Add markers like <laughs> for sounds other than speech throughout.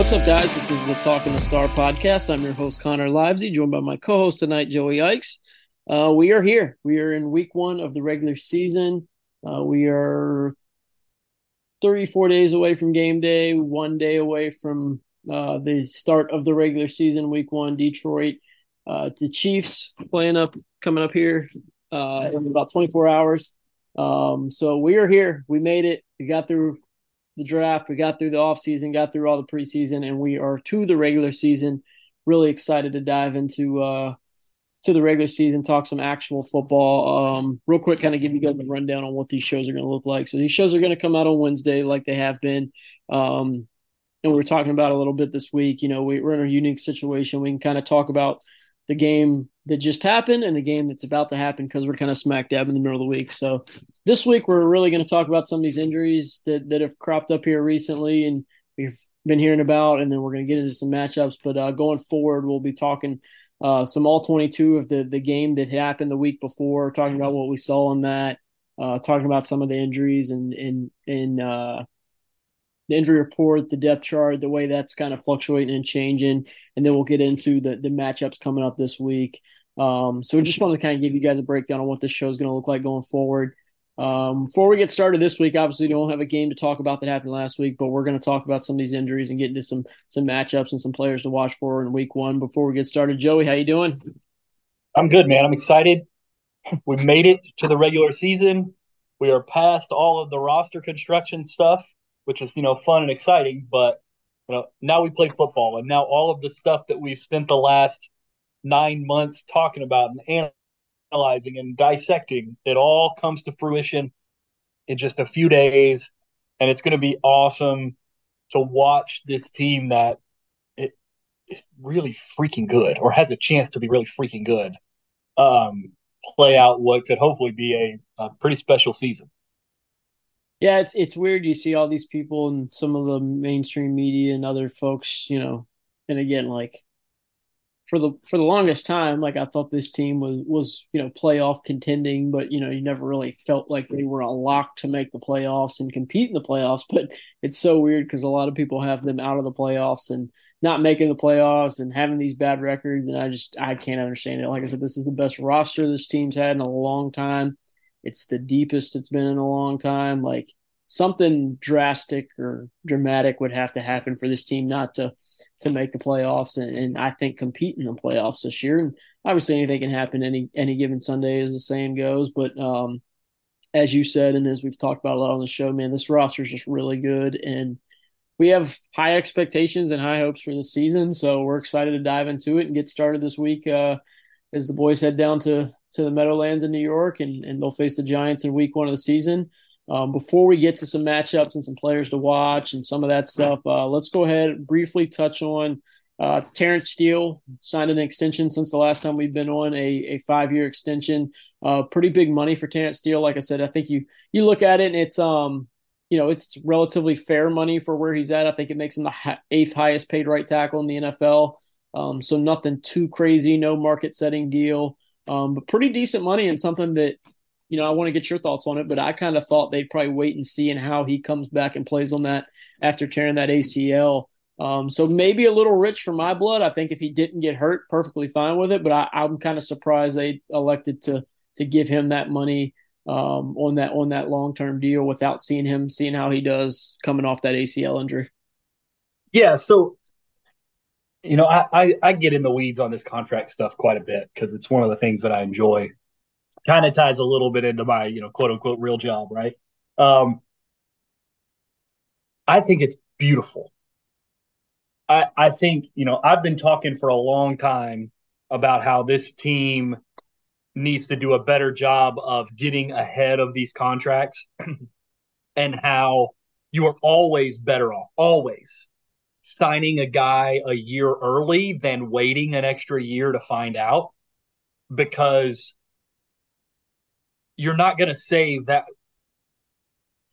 What's up, guys? This is the Talking the Star podcast. I'm your host, Connor Livesay, joined by my co host tonight, Joey Ickes. Uh, we are here. We are in week one of the regular season. Uh, we are 34 days away from game day, one day away from uh, the start of the regular season, week one, Detroit. Uh, the Chiefs playing up, coming up here uh, in about 24 hours. Um, so we are here. We made it. We got through the draft. We got through the offseason, got through all the preseason, and we are to the regular season. Really excited to dive into uh to the regular season, talk some actual football. Um, real quick, kind of give you guys a rundown on what these shows are going to look like. So these shows are going to come out on Wednesday, like they have been. Um, and we were talking about a little bit this week. You know, we, we're in a unique situation. We can kind of talk about the game that just happened and the game that's about to happen because we're kind of smack dab in the middle of the week. So this week we're really going to talk about some of these injuries that that have cropped up here recently and we've been hearing about, and then we're going to get into some matchups. But uh, going forward, we'll be talking uh, some all 22 of the the game that happened the week before, talking about what we saw on that, uh, talking about some of the injuries and and and uh, the injury report, the depth chart, the way that's kind of fluctuating and changing, and then we'll get into the the matchups coming up this week. Um, so we just wanted to kind of give you guys a breakdown on what this show is going to look like going forward. Um, before we get started this week, obviously we don't have a game to talk about that happened last week, but we're going to talk about some of these injuries and get into some some matchups and some players to watch for in week one. Before we get started, Joey, how you doing? I'm good, man. I'm excited. We made it to the regular season. We are past all of the roster construction stuff, which is you know fun and exciting. But you know now we play football, and now all of the stuff that we've spent the last nine months talking about and analyzing and dissecting, it all comes to fruition in just a few days. And it's going to be awesome to watch this team that it is really freaking good or has a chance to be really freaking good um, play out what could hopefully be a, a pretty special season. Yeah, it's it's weird. You see all these people and some of the mainstream media and other folks, you know, and again, like for the for the longest time, like I thought this team was was you know playoff contending, but you know you never really felt like they were a lock to make the playoffs and compete in the playoffs. <laughs> But it's so weird because a lot of people have them out of the playoffs and not making the playoffs and having these bad records, and I just I can't understand it. Like I said, this is the best roster this team's had in a long time. It's the deepest it's been in a long time. Like something drastic or dramatic would have to happen for this team not to to make the playoffs and, and, I think compete in the playoffs this year. And obviously anything can happen any any given Sunday as the saying goes. But um, as you said, and as we've talked about a lot on the show, man, this roster is just really good and we have high expectations and high hopes for this season. So we're excited to dive into it and get started this week uh, as the boys head down to to the Meadowlands in New York and, and they'll face the Giants in week one of the season. Um, before we get to some matchups and some players to watch and some of that stuff, uh, let's go ahead and briefly touch on uh, Terence Steele signed an extension since the last time we've been on a, a five year extension. Uh, pretty big money for Terence Steele. Like I said, I think you you look at it and it's um you know it's relatively fair money for where he's at. I think it makes him the eighth highest paid right tackle in the NFL. Um, so nothing too crazy, no market setting deal, um, but pretty decent money and something that you know, I want to get your thoughts on it, but I kind of thought they'd probably wait and see and how he comes back and plays on that after tearing that ACL. Um, so maybe a little rich for my blood. I think if he didn't get hurt, perfectly fine with it. But I, I'm kind of surprised they elected to to give him that money um, on that on that long term deal without seeing him, seeing how he does coming off that ACL injury. Yeah, so you know, I, I, I get in the weeds on this contract stuff quite a bit because it's one of the things that I enjoy. Kind of ties a little bit into my, you know, quote unquote real job, right? Um, I think it's beautiful. I, I think, you know, I've been talking for a long time about how this team needs to do a better job of getting ahead of these contracts <clears throat> and how you are always better off, always signing a guy a year early than waiting an extra year to find out because you're not going to save that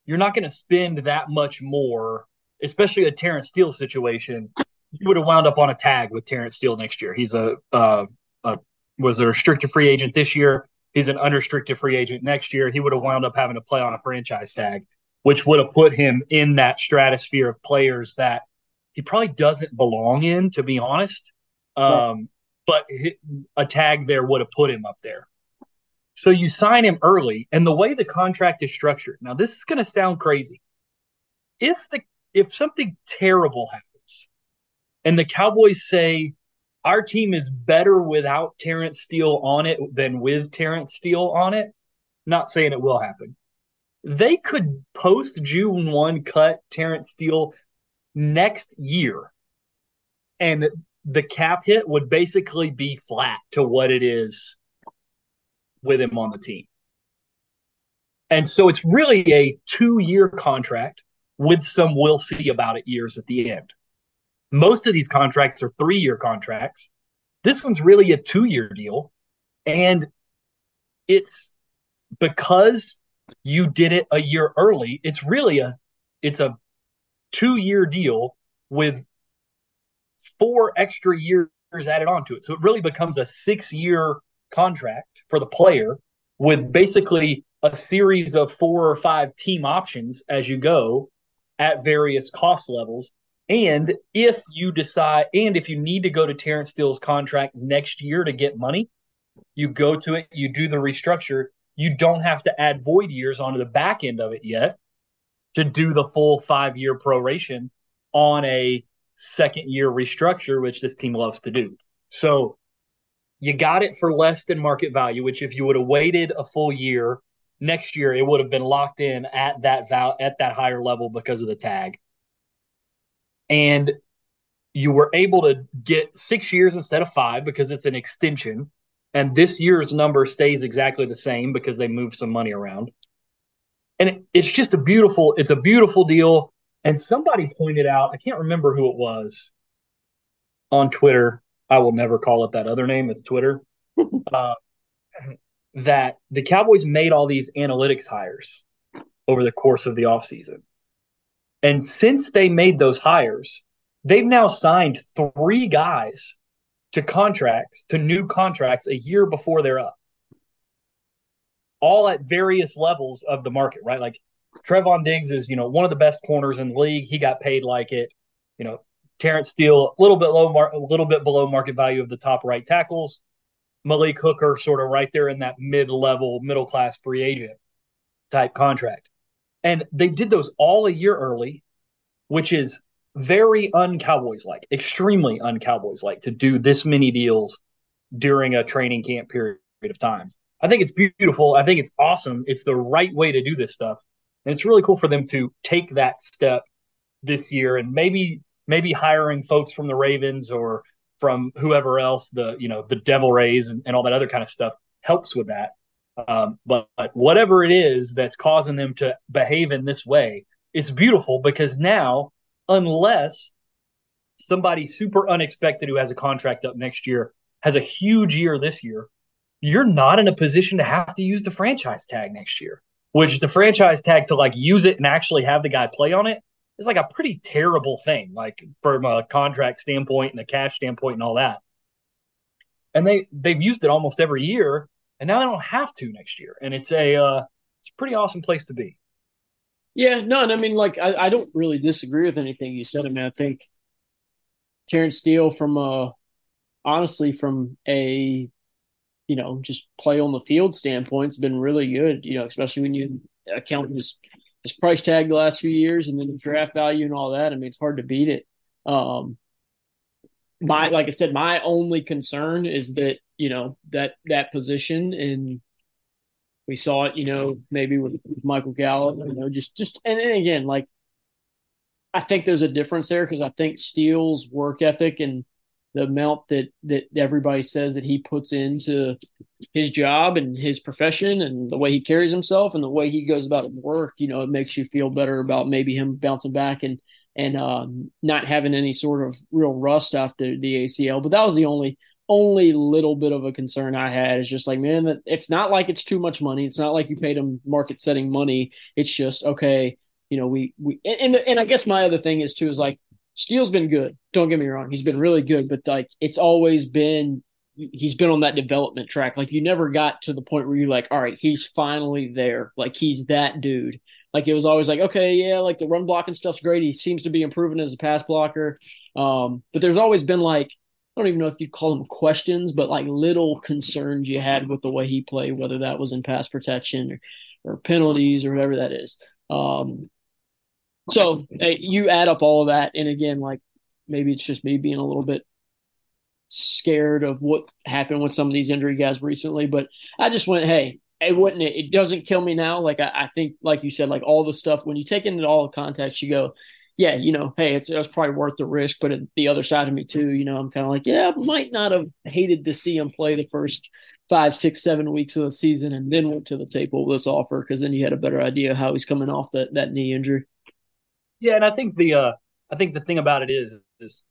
you're not going to spend that much more especially a Terence Steele situation. You would have wound up on a tag with Terence Steele next year. He's a, uh, a was a restricted free agent this year? He's an unrestricted free agent next year. He would have wound up having to play on a franchise tag which would have put him in that stratosphere of players that he probably doesn't belong in, to be honest. Um, but a tag there would have put him up there. So you sign him early, and the way the contract is structured. Now, this is going to sound crazy. If the if something terrible happens, and the Cowboys say our team is better without Terence Steele on it than with Terence Steele on it, not saying it will happen. They could post June one cut Terence Steele next year, and the cap hit would basically be flat to what it is with him on the team. And so it's really a two year contract with some we'll see about it years at the end. Most of these contracts are three year contracts. This one's really a two year deal. And it's because you did it a year early, it's really a it's a two year deal with four extra years added onto it. So it really becomes a six year contract for the player with basically a series of four or five team options as you go at various cost levels. And if you decide, and if you need to go to Terence Steele's contract next year to get money, you go to it, you do the restructure. You don't have to add void years onto the back end of it yet to do the full five year proration on a second year restructure, which this team loves to do. So you got it for less than market value, which if you would have waited a full year next year, it would have been locked in at that val at that higher level because of the tag. And you were able to get six years instead of five because it's an extension. And this year's number stays exactly the same because they moved some money around and it's just a beautiful it's a beautiful deal. And somebody pointed out i can't remember who it was on twitter. I will never call it that other name. It's twitter. <laughs> Uh, that the cowboys made all these analytics hires over the course of the offseason. And since they made those hires they've now signed three guys to contracts to new contracts a year before they're up all at various levels of the market, right? Like Trevon Diggs is, you know, one of the best corners in the league. He got paid like it. You know, Terence Steele, a little bit low, mar- a little bit below market value of the top right tackles. Malik Hooker, sort of right there in that mid-level, middle-class free agent type contract, and they did those all a year early, which is very un-Cowboys like, extremely un-Cowboys like to do this many deals during a training camp period of time. I think it's beautiful. I think it's awesome. It's the right way to do this stuff. And it's really cool for them to take that step this year and maybe maybe hiring folks from the Ravens or from whoever else, the you know, the Devil Rays and, and all that other kind of stuff helps with that. Um, but, but whatever it is that's causing them to behave in this way, it's beautiful because now, unless somebody super unexpected who has a contract up next year has a huge year this year, you're not in a position to have to use the franchise tag next year. Which the franchise tag to like use it and actually have the guy play on it is like a pretty terrible thing, like from a contract standpoint and a cash standpoint and all that. And they they've used it almost every year, and now they don't have to next year. And it's a uh, it's a pretty awesome place to be. Yeah, no, and I mean, like, I, I don't really disagree with anything you said. I mean, I think Terence Steele from a honestly from a you know just play on the field standpoint has been really good. You know, especially when you account his his price tag the last few years and then the draft value and all that. I mean, it's hard to beat it. Um, my like I said, my only concern is that you know that that position and we saw it, you know, maybe with, with Michael Gallup, you know, just just and, and again, like I think there's a difference there because I think Steele's work ethic and the amount that that everybody says that he puts into his job and his profession and the way he carries himself and the way he goes about work, you know, it makes you feel better about maybe him bouncing back and and um, not having any sort of real rust after the ACL. But that was the only only little bit of a concern I had is just like, man, it's not like it's too much money. It's not like you paid him market setting money. It's just okay. You know, we we and and I guess my other thing is too is like Steele's been good. Don't get me wrong, he's been really good, but like it's always been he's been on that development track. Like you never got to the point where you're like, all right, he's finally there. Like he's that dude. Like it was always like, okay, yeah, like the run blocking stuff's great. He seems to be improving as a pass blocker. Um, but there's always been like, I don't even know if you'd call them questions, but like little concerns you had with the way he played, whether that was in pass protection or, or penalties or whatever that is. Um, so you add up all of that, and again, like maybe it's just me being a little bit scared of what happened with some of these injury guys recently, but I just went, hey, it wouldn't it doesn't kill me now. Like I, I, think, like you said, like all the stuff when you take into all the context, you go, yeah, you know, hey, it's, it's probably worth the risk. But the other side of me too, you know, I'm kind of like, yeah, I might not have hated to see him play the first five, six, seven weeks of the season, and then went to the table with this offer because then you had a better idea how he's coming off that that knee injury. Yeah, and I think the uh, I think the thing about it is is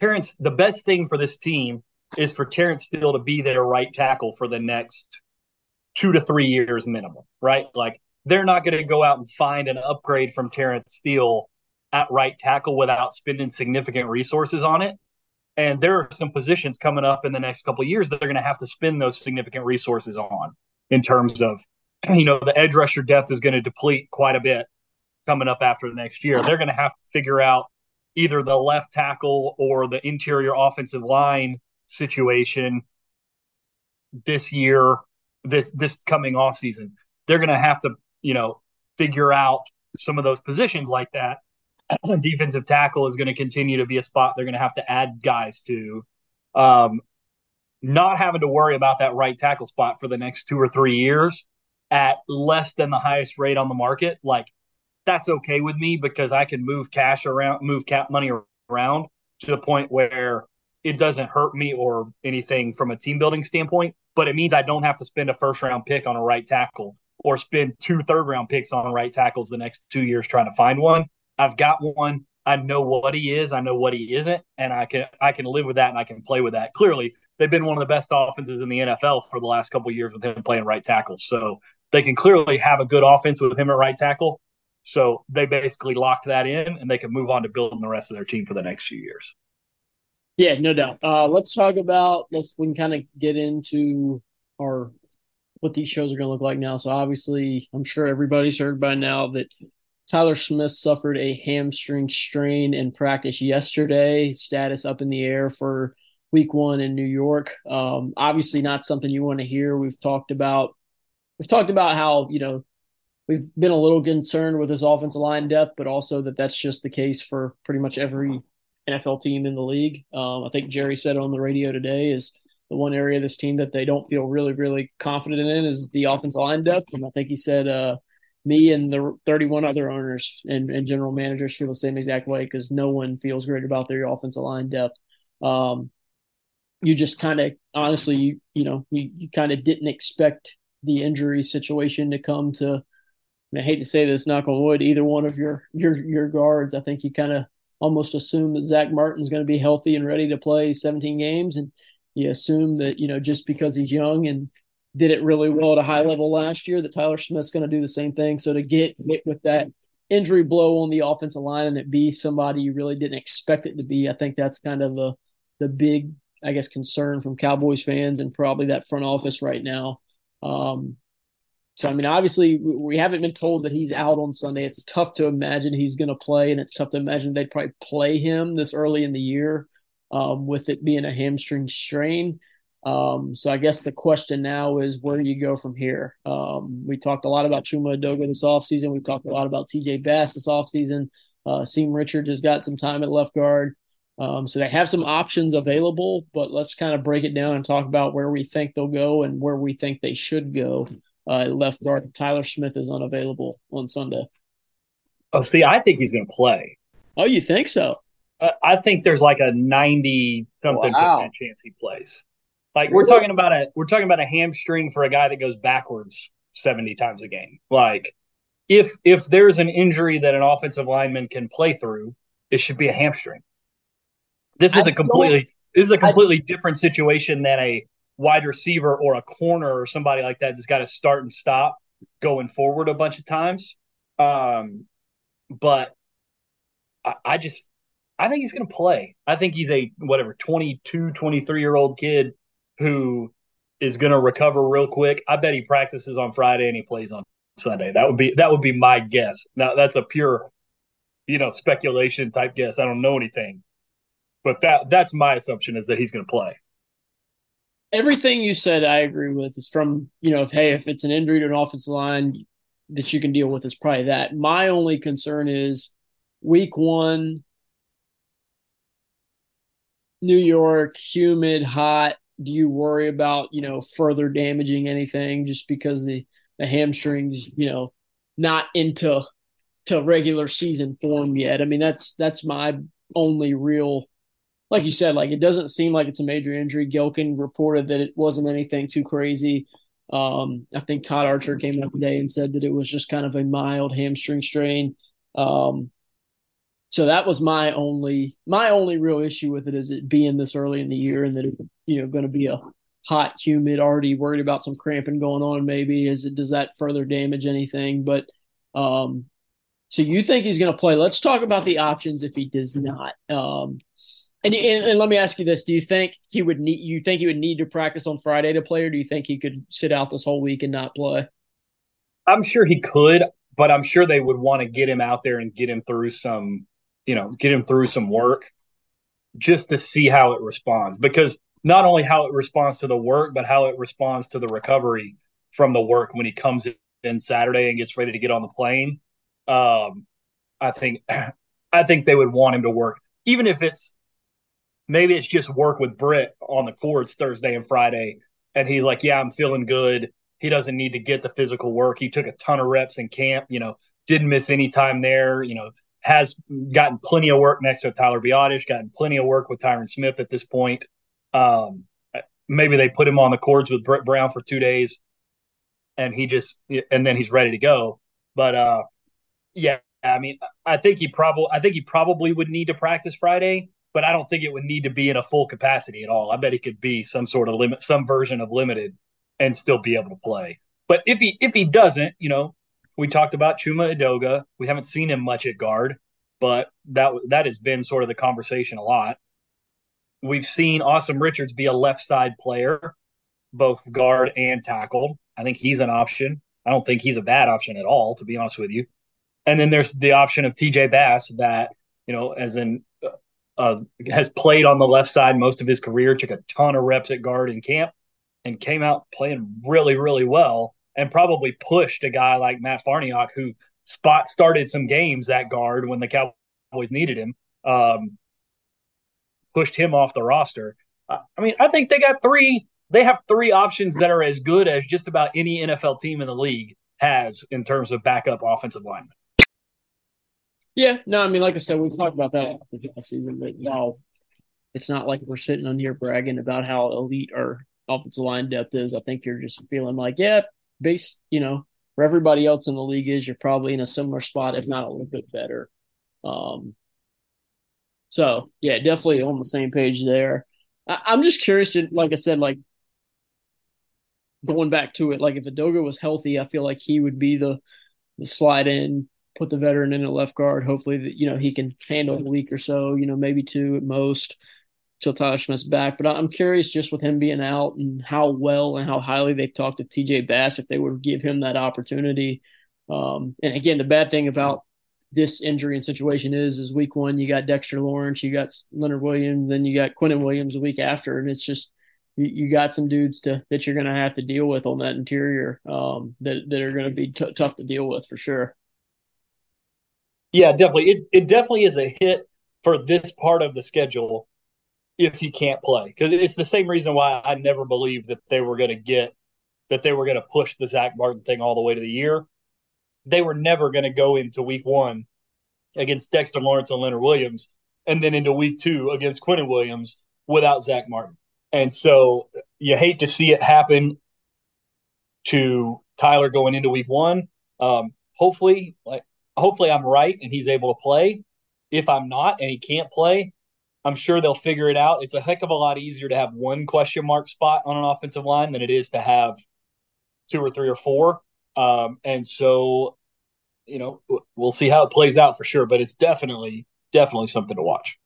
Terence. The best thing for this team is for Terence Steele to be their right tackle for the next two to three years minimum, right? Like they're not going to go out and find an upgrade from Terence Steele at right tackle without spending significant resources on it. And there are some positions coming up in the next couple of years that they're going to have to spend those significant resources on in terms of, you know, the edge rusher depth is going to deplete quite a bit coming up after the next year. They're going to have to figure out either the left tackle or the interior offensive line situation this year this this coming off season. They're going to have to, you know, figure out some of those positions like that. <clears throat> Defensive tackle is going to continue to be a spot they're going to have to add guys to. Um, not having to worry about that right tackle spot for the next two or three years at less than the highest rate on the market, like that's okay with me because I can move cash around, move cap money around to the point where it doesn't hurt me or anything from a team building standpoint but it means I don't have to spend a first round pick on a right tackle or spend two third round picks on right tackles the next two years trying to find one. I've got one. I know what he is. I know what he isn't, and I can I can live with that and I can play with that. Clearly, they've been one of the best offenses in the NFL for the last couple years with him playing right tackle. So they can clearly have a good offense with him at right tackle. So they basically locked that in, and they can move on to building the rest of their team for the next few years. Yeah, no doubt. Uh, let's talk about let's we can kind of get into our what these shows are going to look like now. So obviously, I'm sure everybody's heard by now that Tyler Smith suffered a hamstring strain in practice yesterday. Status up in the air for Week One in New York. Um, obviously, not something you want to hear. We've talked about we've talked about how you know we've been a little concerned with his offensive line depth, but also that that's just the case for pretty much every NFL team in the league. Um, I think Jerry said on the radio today is the one area of this team that they don't feel really, really confident in is the offensive line depth. And I think he said uh, me and the 31 other owners and, and general managers feel the same exact way because no one feels great about their offensive line depth. Um, you just kind of honestly, you you know, you, you kind of didn't expect the injury situation to come to. I hate to say this, knock on wood, either one of your your your guards. I think you kind of almost assume that Zach Martin's going to be healthy and ready to play 17 games, and you assume that you know just because he's young and did it really well at a high level last year, that Tyler Smith's going to do the same thing. So to get hit with that injury blow on the offensive line and it be somebody you really didn't expect it to be, I think that's kind of the the big, I guess, concern from Cowboys fans and probably that front office right now. Um, so I mean, obviously, we haven't been told that he's out on Sunday. It's tough to imagine he's going to play, and it's tough to imagine they'd probably play him this early in the year um, with it being a hamstring strain. Um, so I guess the question now is where do you go from here? Um, we talked a lot about Chuma Edoga this offseason. We talked a lot about TJ Bass this offseason. Uh, Asim Richards has got some time at left guard. Um, so they have some options available, but let's kind of break it down and talk about where we think they'll go and where we think they should go. Uh, left guard Tyler Smith is unavailable on Sunday. Oh, see, I think he's going to play. Oh, you think so? Uh, I think there's like a ninety something wow. percent chance he plays. Like we're talking about a we're talking about a hamstring for a guy that goes backwards seventy times a game. Like if if there's an injury that an offensive lineman can play through, it should be a hamstring. This is I a completely this is a completely I, different situation than a wide receiver or a corner or somebody like that that's got to start and stop going forward a bunch of times. Um, but I, I just I think he's going to play. I think he's a whatever 22, 23 year old kid who is going to recover real quick. I bet he practices on Friday and he plays on Sunday. That would be that would be my guess. Now that's a pure, you know, speculation type guess. I don't know anything, but that that's my assumption is that he's going to play. Everything you said, I agree with. Is from you know, hey, if it's an injury to an offensive line that you can deal with, is probably that. My only concern is week one New York, humid, hot. Do you worry about you know further damaging anything just because the the hamstrings you know not into to regular season form yet? I mean that's that's my only real like you said, like it doesn't seem like it's a major injury. Gehlken reported that it wasn't anything too crazy. Um, I think Todd Archer came out today and said that it was just kind of a mild hamstring strain. Um, so that was my only my only real issue with it is it being this early in the year and that it you know going to be a hot humid already worried about some cramping going on maybe is it does that further damage anything but um so you think he's going to play let's talk about the options if he does not um and, and, and let me ask you this do you think he would need you think he would need to practice on friday to play or do you think he could sit out this whole week and not play i'm sure he could but i'm sure they would want to get him out there and get him through some you know, get him through some work just to see how it responds. Because not only how it responds to the work, but how it responds to the recovery from the work when he comes in Saturday and gets ready to get on the plane. Um, I think <clears throat> I think they would want him to work, even if it's maybe it's just work with Britt on the courts Thursday and Friday, and he's like, "Yeah, I'm feeling good." He doesn't need to get the physical work. He took a ton of reps in camp. You know, didn't miss any time there. You know, has gotten plenty of work next to Tyler Biadasz, gotten plenty of work with Tyron Smith at this point. Um, maybe they put him on the cords with Britt Brown for two days, and he just and then he's ready to go. But uh, yeah, I mean, I think he probably I think he probably would need to practice Friday, but I don't think it would need to be in a full capacity at all. I bet he could be some sort of limit, some version of limited, and still be able to play. But if he if he doesn't, you know, we talked about Chuma Edoga. We haven't seen him much at guard, but that that has been sort of the conversation a lot. We've seen Asim Richards be a left side player, both guard and tackle. I think he's an option. I don't think he's a bad option at all, to be honest with you. And then there's the option of TJ Bass that you know, as in uh, has played on the left side most of his career, took a ton of reps at guard in camp, and came out playing really, really well and probably pushed a guy like Matt Farniok, who spot started some games at guard when the Cowboys needed him, um, pushed him off the roster. I mean, I think they got three. They have three options that are as good as just about any NFL team in the league has in terms of backup offensive linemen. Yeah, no, I mean, like I said, we've talked about that this season, but no, it's not like we're sitting on here bragging about how elite our offensive line depth is. I think you're just feeling like, yeah, based, you know, where everybody else in the league is, you're probably in a similar spot, if not a little bit better. Um, so yeah, definitely on the same page there. I, am just curious, to, like I said, like going back to it, like if Edoga was healthy, I feel like he would be the the slide in, put the veteran in a left guard. Hopefully that you know he can handle a week or so, you know, maybe two at most. till Tyler Smith's back. But I'm curious, just with him being out and how well and how highly they've talked to TJ Bass, if they would give him that opportunity. Um, and again, the bad thing about this injury and situation is is week one you got Dexter Lawrence, you got Leonard Williams, then you got Quinnen Williams the week after, and it's just you, you got some dudes to that you're going to have to deal with on that interior um, that that are going to be t- tough to deal with for sure. Yeah, definitely. It it definitely is a hit for this part of the schedule if he can't play because it's the same reason why I never believed that they were going to get that they were going to push the Zach Martin thing all the way to the year they were never going to go into week one against Dexter Lawrence and Leonard Williams, and then into week two against Quinnen Williams without Zach Martin. And so you hate to see it happen to Tyler going into week one. Um, hopefully, like hopefully I'm right and he's able to play. If I'm not and he can't play, I'm sure they'll figure it out. It's a heck of a lot easier to have one question mark spot on an offensive line than it is to have two or three or four. Um, and so, you know, we'll see how it plays out for sure, but it's definitely, definitely something to watch.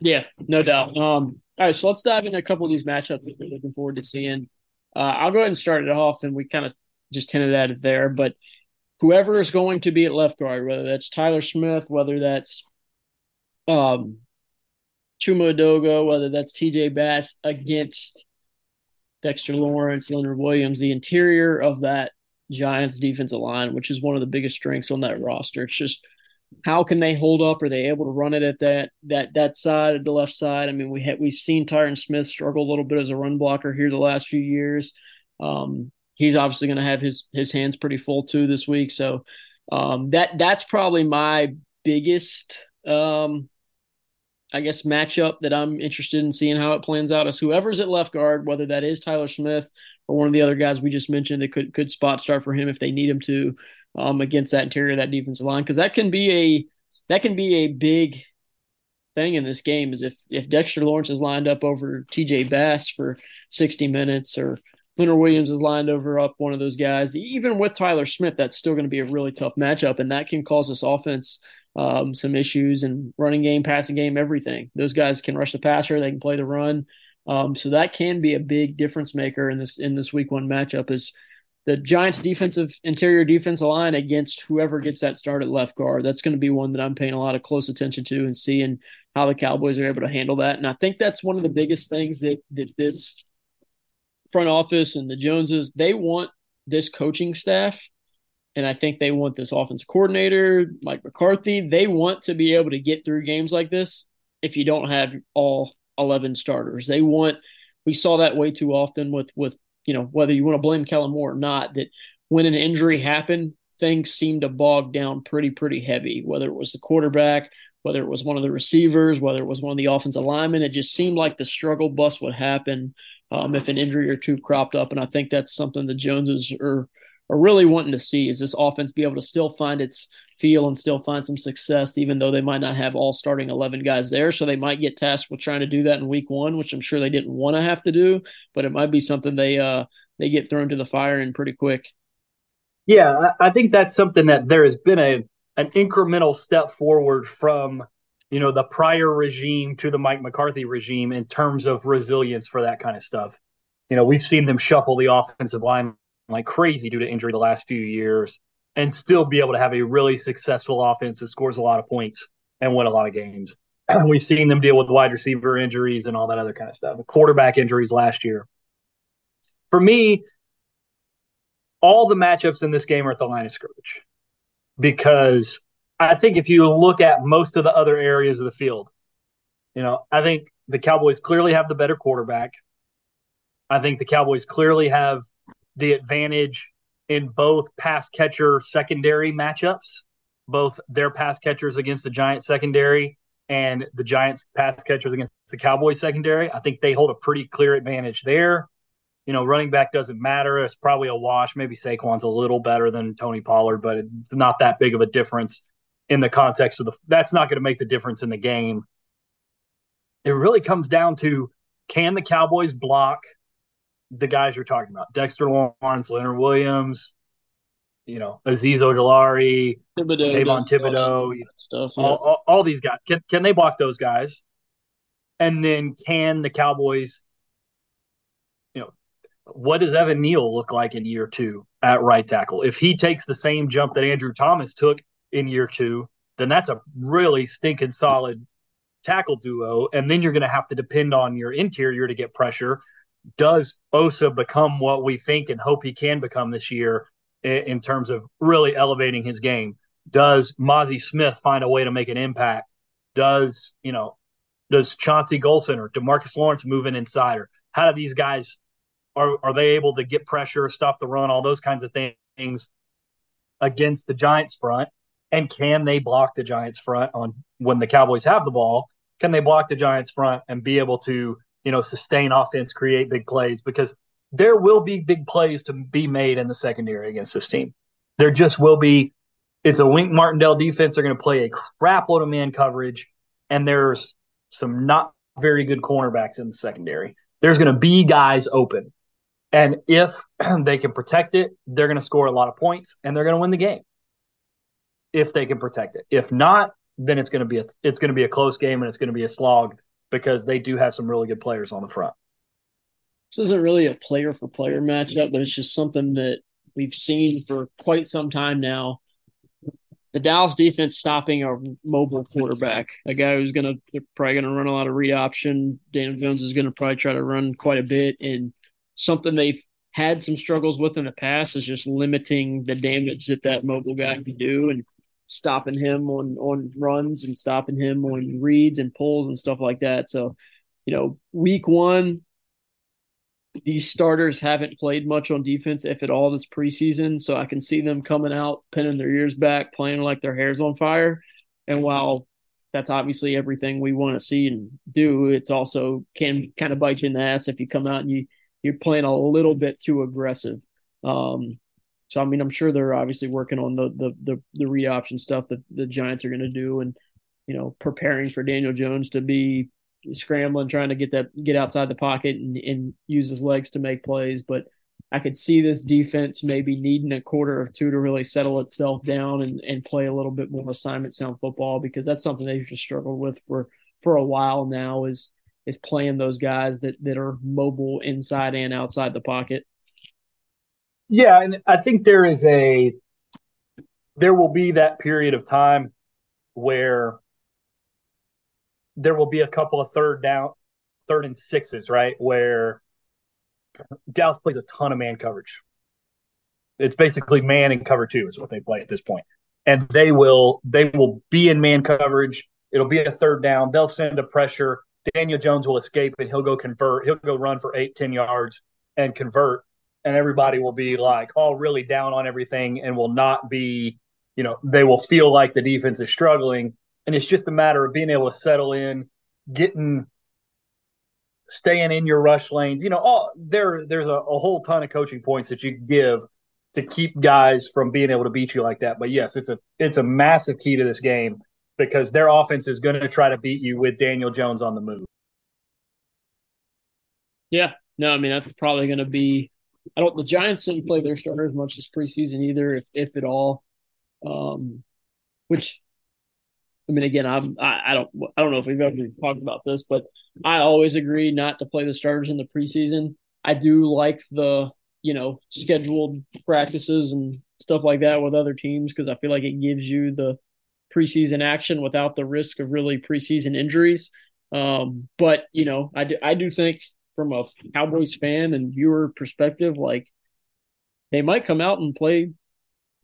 Yeah, no doubt. Um, all right, so let's dive into a couple of these matchups that we're looking forward to seeing. Uh, I'll go ahead and start it off, and we kind of just hinted at it there, but whoever is going to be at left guard, whether that's Tyler Smith, whether that's um, Chuma Edoga, whether that's TJ Bass against Dexter Lawrence, Leonard Williams, the interior of that Giants defensive line, which is one of the biggest strengths on that roster. It's just how can they hold up? Are they able to run it at that that that side of the left side? I mean, we ha- we've seen Tyron Smith struggle a little bit as a run blocker here the last few years. Um, he's obviously going to have his his hands pretty full too this week. So um, that that's probably my biggest um, I guess matchup that I'm interested in seeing how it plans out is whoever's at left guard, whether that is Tyler Smith or one of the other guys we just mentioned that could could spot start for him if they need him to um, against that interior that defensive line because that can be a that can be a big thing in this game is if if Dexter Lawrence is lined up over TJ Bass for 60 minutes or Leonard Williams is lined over up one of those guys even with Tyler Smith that's still going to be a really tough matchup and that can cause this offense um, some issues and running game passing game everything those guys can rush the passer they can play the run um, so that can be a big difference maker in this in this week one matchup is the Giants defensive interior defensive line against whoever gets that start at left guard. That's going to be one that I'm paying a lot of close attention to and seeing how the Cowboys are able to handle that. And I think that's one of the biggest things that that this front office and the Joneses they want this coaching staff and I think they want this offense coordinator, Mike McCarthy. They want to be able to get through games like this if you don't have all 11 starters. They want we saw that way too often with with you know whether you want to blame Kellen Moore or not that when an injury happened things seemed to bog down pretty pretty heavy whether it was the quarterback whether it was one of the receivers whether it was one of the offensive linemen it just seemed like the struggle bus would happen um, if an injury or two cropped up and I think that's something the Joneses are are really wanting to see is this offense be able to still find its feel and still find some success, even though they might not have all starting 11 guys there. So they might get tasked with trying to do that in week one, which I'm sure they didn't want to have to do, but it might be something they, uh, they get thrown to the fire in pretty quick. Yeah, I think that's something that there has been a an incremental step forward from you know the prior regime to the Mike McCarthy regime in terms of resilience for that kind of stuff. You know, we've seen them shuffle the offensive line like crazy due to injury the last few years and still be able to have a really successful offense that scores a lot of points and win a lot of games. <clears throat> We've seen them deal with wide receiver injuries and all that other kind of stuff, quarterback injuries last year. For me, all the matchups in this game are at the line of scrimmage because I think if you look at most of the other areas of the field, you know, I think the Cowboys clearly have the better quarterback. I think the Cowboys clearly have the advantage in both pass catcher secondary matchups, both their pass catchers against the Giants secondary and the Giants pass catchers against the Cowboys secondary. I think they hold a pretty clear advantage there. You know, running back doesn't matter. It's probably a wash. Maybe Saquon's a little better than Tony Pollard, but it's not that big of a difference in the context of the. That's not going to make the difference in the game. It really comes down to can the Cowboys block the guys you're talking about, Dexter Lawrence, Leonard Williams, you know, Ojulari, Thibodeaux, Kayvon Thibodeaux, stuff, yeah. all, all, all, these guys. Can, can they block those guys? And then can the Cowboys, you know, what does Evan Neal look like in year two at right tackle? If he takes the same jump that Andrew Thomas took in year two, then that's a really stinking solid tackle duo. And then you're going to have to depend on your interior to get pressure. Does Osa become what we think and hope he can become this year in terms of really elevating his game? Does Mazi Smith find a way to make an impact? Does, you know, does Chauncey Golston or Demarcus Lawrence move in inside? Or how do these guys are are they able to get pressure, stop the run, all those kinds of things against the Giants front? And can they block the Giants front on when the Cowboys have the ball? Can they block the Giants front and be able to, you know, sustain offense, create big plays? Because there will be big plays to be made in the secondary against this team. There just will be. It's a Wink Martindale defense. They're going to play a crap load of man coverage, and there's some not very good cornerbacks in the secondary. There's going to be guys open. And if <clears throat> they can protect it, they're going to score a lot of points and they're going to win the game. If they can protect it. If not, then it's going to be a it's going to be a close game and it's going to be a slog because they do have some really good players on the front. This isn't really a player for player matchup, but it's just something that we've seen for quite some time now the Dallas defense stopping a mobile quarterback, a guy who's gonna probably gonna run a lot of read option. Daniel Jones is gonna probably try to run quite a bit, and something they've had some struggles with in the past is just limiting the damage that that mobile guy can do and stopping him on on runs and stopping him on reads and pulls and stuff like that. So, you know, week one, these starters haven't played much on defense, if at all, this preseason. So I can see them coming out, pinning their ears back, playing like their hair's on fire. And while that's obviously everything we want to see and do, it's also can kind of bite you in the ass if you come out and you you're playing a little bit too aggressive. Um, so I mean, I'm sure they're obviously working on the the the, the read option stuff that the Giants are going to do, and you know, preparing for Daniel Jones to be scrambling, trying to get that get outside the pocket and, and use his legs to make plays. But I could see this defense maybe needing a quarter or two to really settle itself down and, and play a little bit more assignment sound football because that's something they've just struggled with for for a while now is is playing those guys that that are mobile inside and outside the pocket. Yeah, and I think there is a there will be that period of time where there will be a couple of third down, third and sixes, right? Where Dallas plays a ton of man coverage. It's basically man and cover two is what they play at this point. And they will they will be in man coverage. It'll be a third down. They'll send a pressure. Daniel Jones will escape and he'll go convert. He'll go run for eight, ten yards and convert. And everybody will be like all really down on everything and will not be, you know, they will feel like the defense is struggling and it's just a matter of being able to settle in, getting staying in your rush lanes. You know, all there there's a, a whole ton of coaching points that you give to keep guys from being able to beat you like that. But yes, it's a it's a massive key to this game because their offense is going to try to beat you with Daniel Jones on the move. Yeah, no, I mean that's probably going to be. I don't. The Giants didn't play their starters much this preseason either, if if at all. Um, which I mean, again, I'm I, I, don't I don't know if we've ever talked about this, but I always agree not to play the starters in the preseason. I do like the you know scheduled practices and stuff like that with other teams because I feel like it gives you the preseason action without the risk of really preseason injuries. Um, but you know, I do, I do think from a Cowboys fan and viewer perspective, like they might come out and play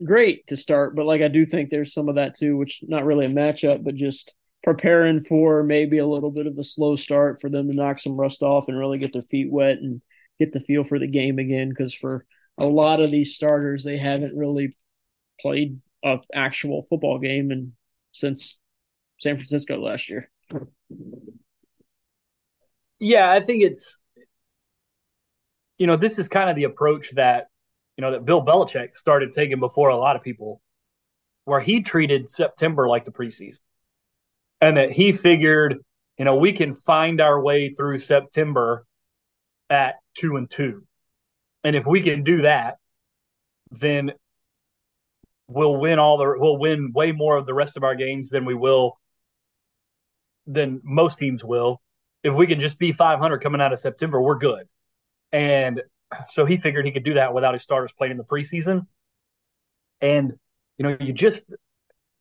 great to start, but like I do think there's some of that too, which not really a matchup, but just preparing for maybe a little bit of a slow start for them to knock some rust off and really get their feet wet and get the feel for the game again. Because for a lot of these starters, they haven't really played a actual football game and since San Francisco last year. Yeah, I think it's you know this is kind of the approach that you know, that Bill Belichick started taking before a lot of people, where he treated September like the preseason. And that he figured, you know, we can find our way through September at two and two. And if we can do that, then we'll win all the we'll win way more of the rest of our games than we will than most teams will if we can just be 500 coming out of September, we're good. And so he figured he could do that without his starters playing in the preseason. And you know, you just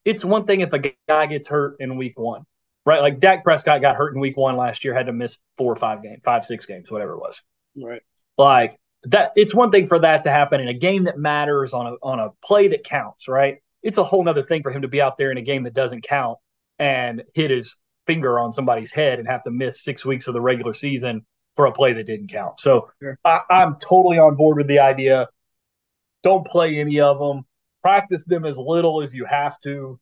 it's one thing if a guy gets hurt in week one, right? Like Dak Prescott got hurt in week one last year, had to miss four or five games, five, six games, whatever it was. Right. Like that it's one thing for that to happen in a game that matters on a on a play that counts, right? It's a whole nother thing for him to be out there in a game that doesn't count and hit his finger on somebody's head and have to miss six weeks of the regular season for a play that didn't count. So sure. I, I'm totally on board with the idea. Don't play any of them. Practice them as little as you have to.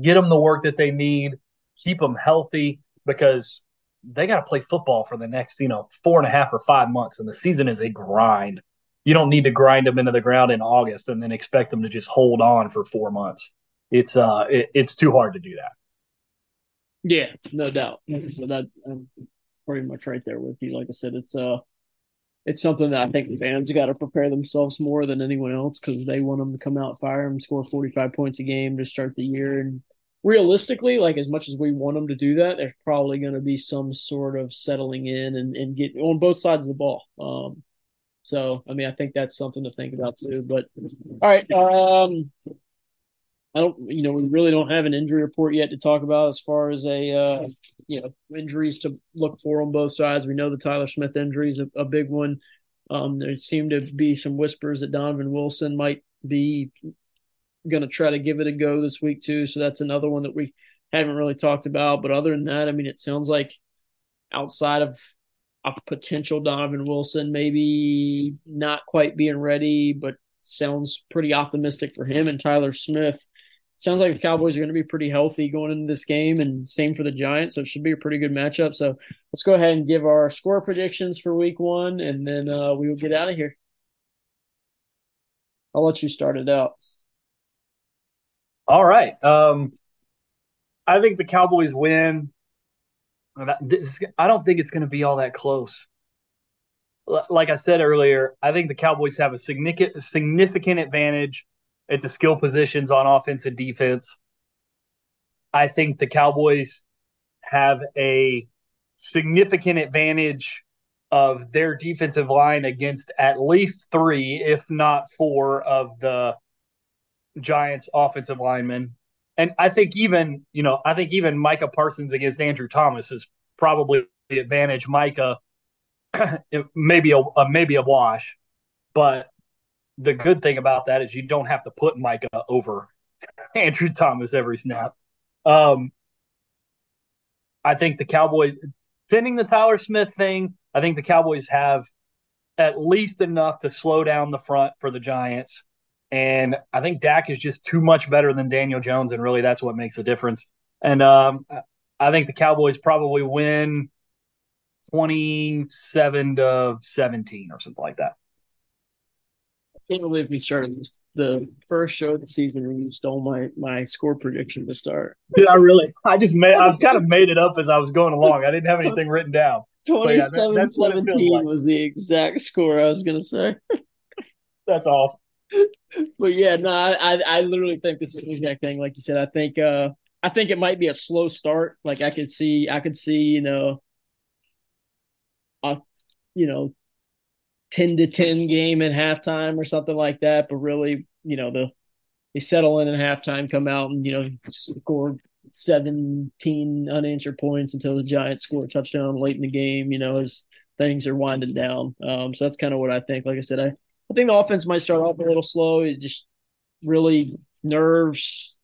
Get them the work that they need. Keep them healthy because they got to play football for the next, you know, four and a half or five months, and the season is a grind. You don't need to grind them into the ground in August and then expect them to just hold on for four months. It's uh, it, it's too hard to do that. Yeah, no doubt. So that I'm pretty much right there with you. Like I said, it's uh, it's something that I think the fans got to prepare themselves more than anyone else because they want them to come out, fire them, score 45 points a game to start the year, and realistically, like as much as we want them to do that, there's probably going to be some sort of settling in and, and get on both sides of the ball. Um, so, I mean, I think that's something to think about too. But all right, um, I don't, you know, we really don't have an injury report yet to talk about as far as a, uh, you know, injuries to look for on both sides. We know the Tyler Smith injury is a, a big one. Um, there seem to be some whispers that Donovan Wilson might be going to try to give it a go this week too. So that's another one that we haven't really talked about. But other than that, I mean, it sounds like outside of a potential Donovan Wilson, maybe not quite being ready, but sounds pretty optimistic for him and Tyler Smith. Sounds like the Cowboys are going to be pretty healthy going into this game, and same for the Giants. So it should be a pretty good matchup. So let's go ahead and give our score predictions for Week One, and then uh, we will get out of here. I'll let you start it out. All right. Um, I think the Cowboys win. I don't think it's going to be all that close. Like I said earlier, I think the Cowboys have a significant significant advantage at the skill positions on offense and defense. I think the Cowboys have a significant advantage of their defensive line against at least three, if not four, of the Giants offensive linemen. And I think even, you know, I think even Micah Parsons against Andrew Thomas is probably the advantage. Micah <clears throat> maybe a, a maybe a wash, but the good thing about that is you don't have to put Micah over <laughs> Andrew Thomas every snap. Um, I think the Cowboys pinning the Tyler Smith thing. I think the Cowboys have at least enough to slow down the front for the Giants. And I think Dak is just too much better than Daniel Jones, and really that's what makes a difference. And um, I think the Cowboys probably win 27 to 17 or something like that. I can't believe we started this, the first show of the season and you stole my my score prediction to start. Did I really? I just made I've kind of made it up as I was going along. I didn't have anything written down. 27 yeah, that, 17 like. was the exact score I was going to say. That's awesome but yeah, no, I, I literally think this is the exact thing. Like you said, I think uh I think it might be a slow start. Like I could see I could see, you know, a you know, ten to ten game at halftime or something like that. But really, you know, the they settle in at halftime, come out and, you know, score 17 unanswered points until the Giants score a touchdown late in the game, you know, as things are winding down. Um, so that's kind of what I think. Like I said, I I think the offense might start off a little slow. It just really nerves,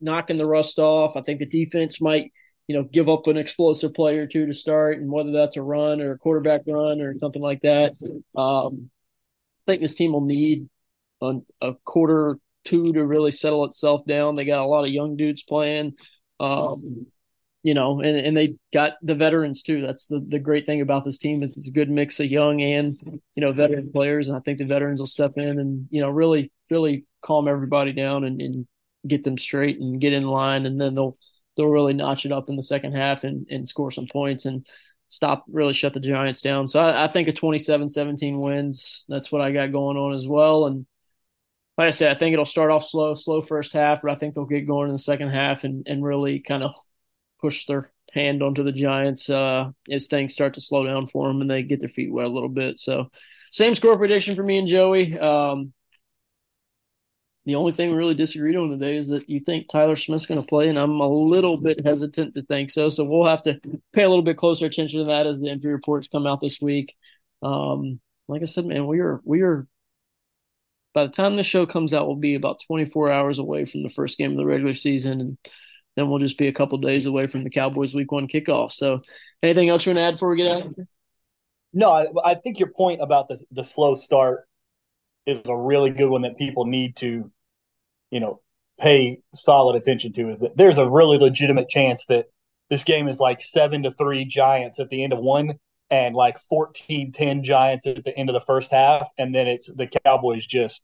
knocking the rust off. I think the defense might, you know, give up an explosive play or two to start, and whether that's a run or a quarterback run or something like that. Um, I think this team will need a, a quarter two to really settle itself down. They got a lot of young dudes playing. Um, you know, and, and they got the veterans too. That's the, the great thing about this team is it's a good mix of young and, you know, veteran players. And I think the veterans will step in and, you know, really, really calm everybody down and, and get them straight and get in line. And then they'll, they'll really notch it up in the second half and, and score some points and stop, really shut the Giants down. So I, I think a 27 17 wins. That's what I got going on as well. And, like I said, I think it'll start off slow, slow first half, but I think they'll get going in the second half and, and really kind of push their hand onto the Giants uh, as things start to slow down for them and they get their feet wet a little bit. So, same score prediction for me and Joey. Um, the only thing we really disagreed on today is that you think Tyler Smith's going to play, and I'm a little bit hesitant to think so. So we'll have to pay a little bit closer attention to that as the injury reports come out this week. Um, like I said, man, we are we are by the time the show comes out, we'll be about 24 hours away from the first game of the regular season, and then we'll just be a couple days away from the Cowboys Week One kickoff. So, anything else you want to add before we get out? No, I, I think your point about the the slow start is a really good one that people need to, you know, pay solid attention to. Is that there's a really legitimate chance that this game is like seven to three Giants at the end of one and like 14-10 Giants at the end of the first half, and then it's the Cowboys just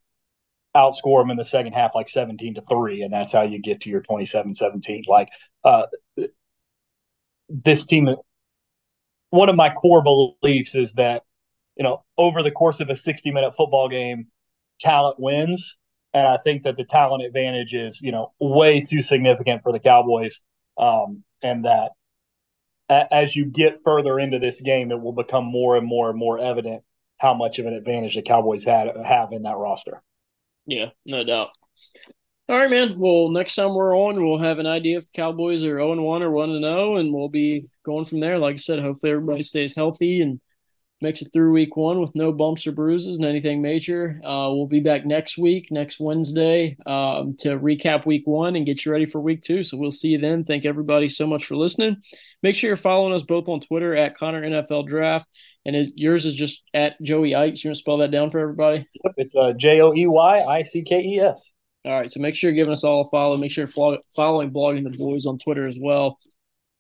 outscore them in the second half like 17 to 3 and that's how you get to your 27-17 like uh, this team one of my core beliefs is that you know over the course of a 60 minute football game talent wins and i think that the talent advantage is you know way too significant for the cowboys um, and that as you get further into this game, it will become more and more and more evident how much of an advantage the Cowboys had have in that roster. Yeah, no doubt. All right, man. Well, next time we're on, we'll have an idea if the Cowboys are 0 1 or 1 0, and we'll be going from there. Like I said, hopefully everybody stays healthy and makes it through week one with no bumps or bruises and anything major. Uh, we'll be back next week, next Wednesday, um, to recap week one and get you ready for week two. So we'll see you then. Thank everybody so much for listening. Make sure you're following us both on Twitter at Connor NFL Draft. And his, yours is just at Joey Ickes. You want to spell that down for everybody? Yep, it's uh, J O E Y I C K E S. All right. So make sure you're giving us all a follow. Make sure you're following Blogging the Boys on Twitter as well.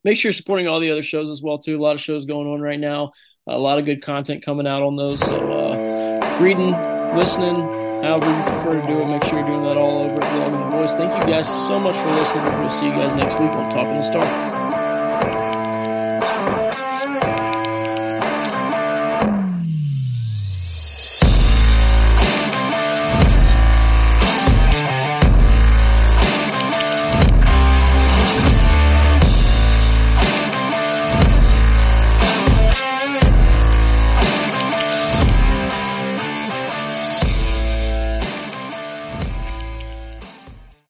Make sure you're supporting all the other shows as well, too. A lot of shows going on right now a lot of good content coming out on those. So uh, reading, listening, however you prefer to do it, make sure you're doing that all over at the Boys. Thank you guys so much for listening. We'll see you guys next week on Talking the Star.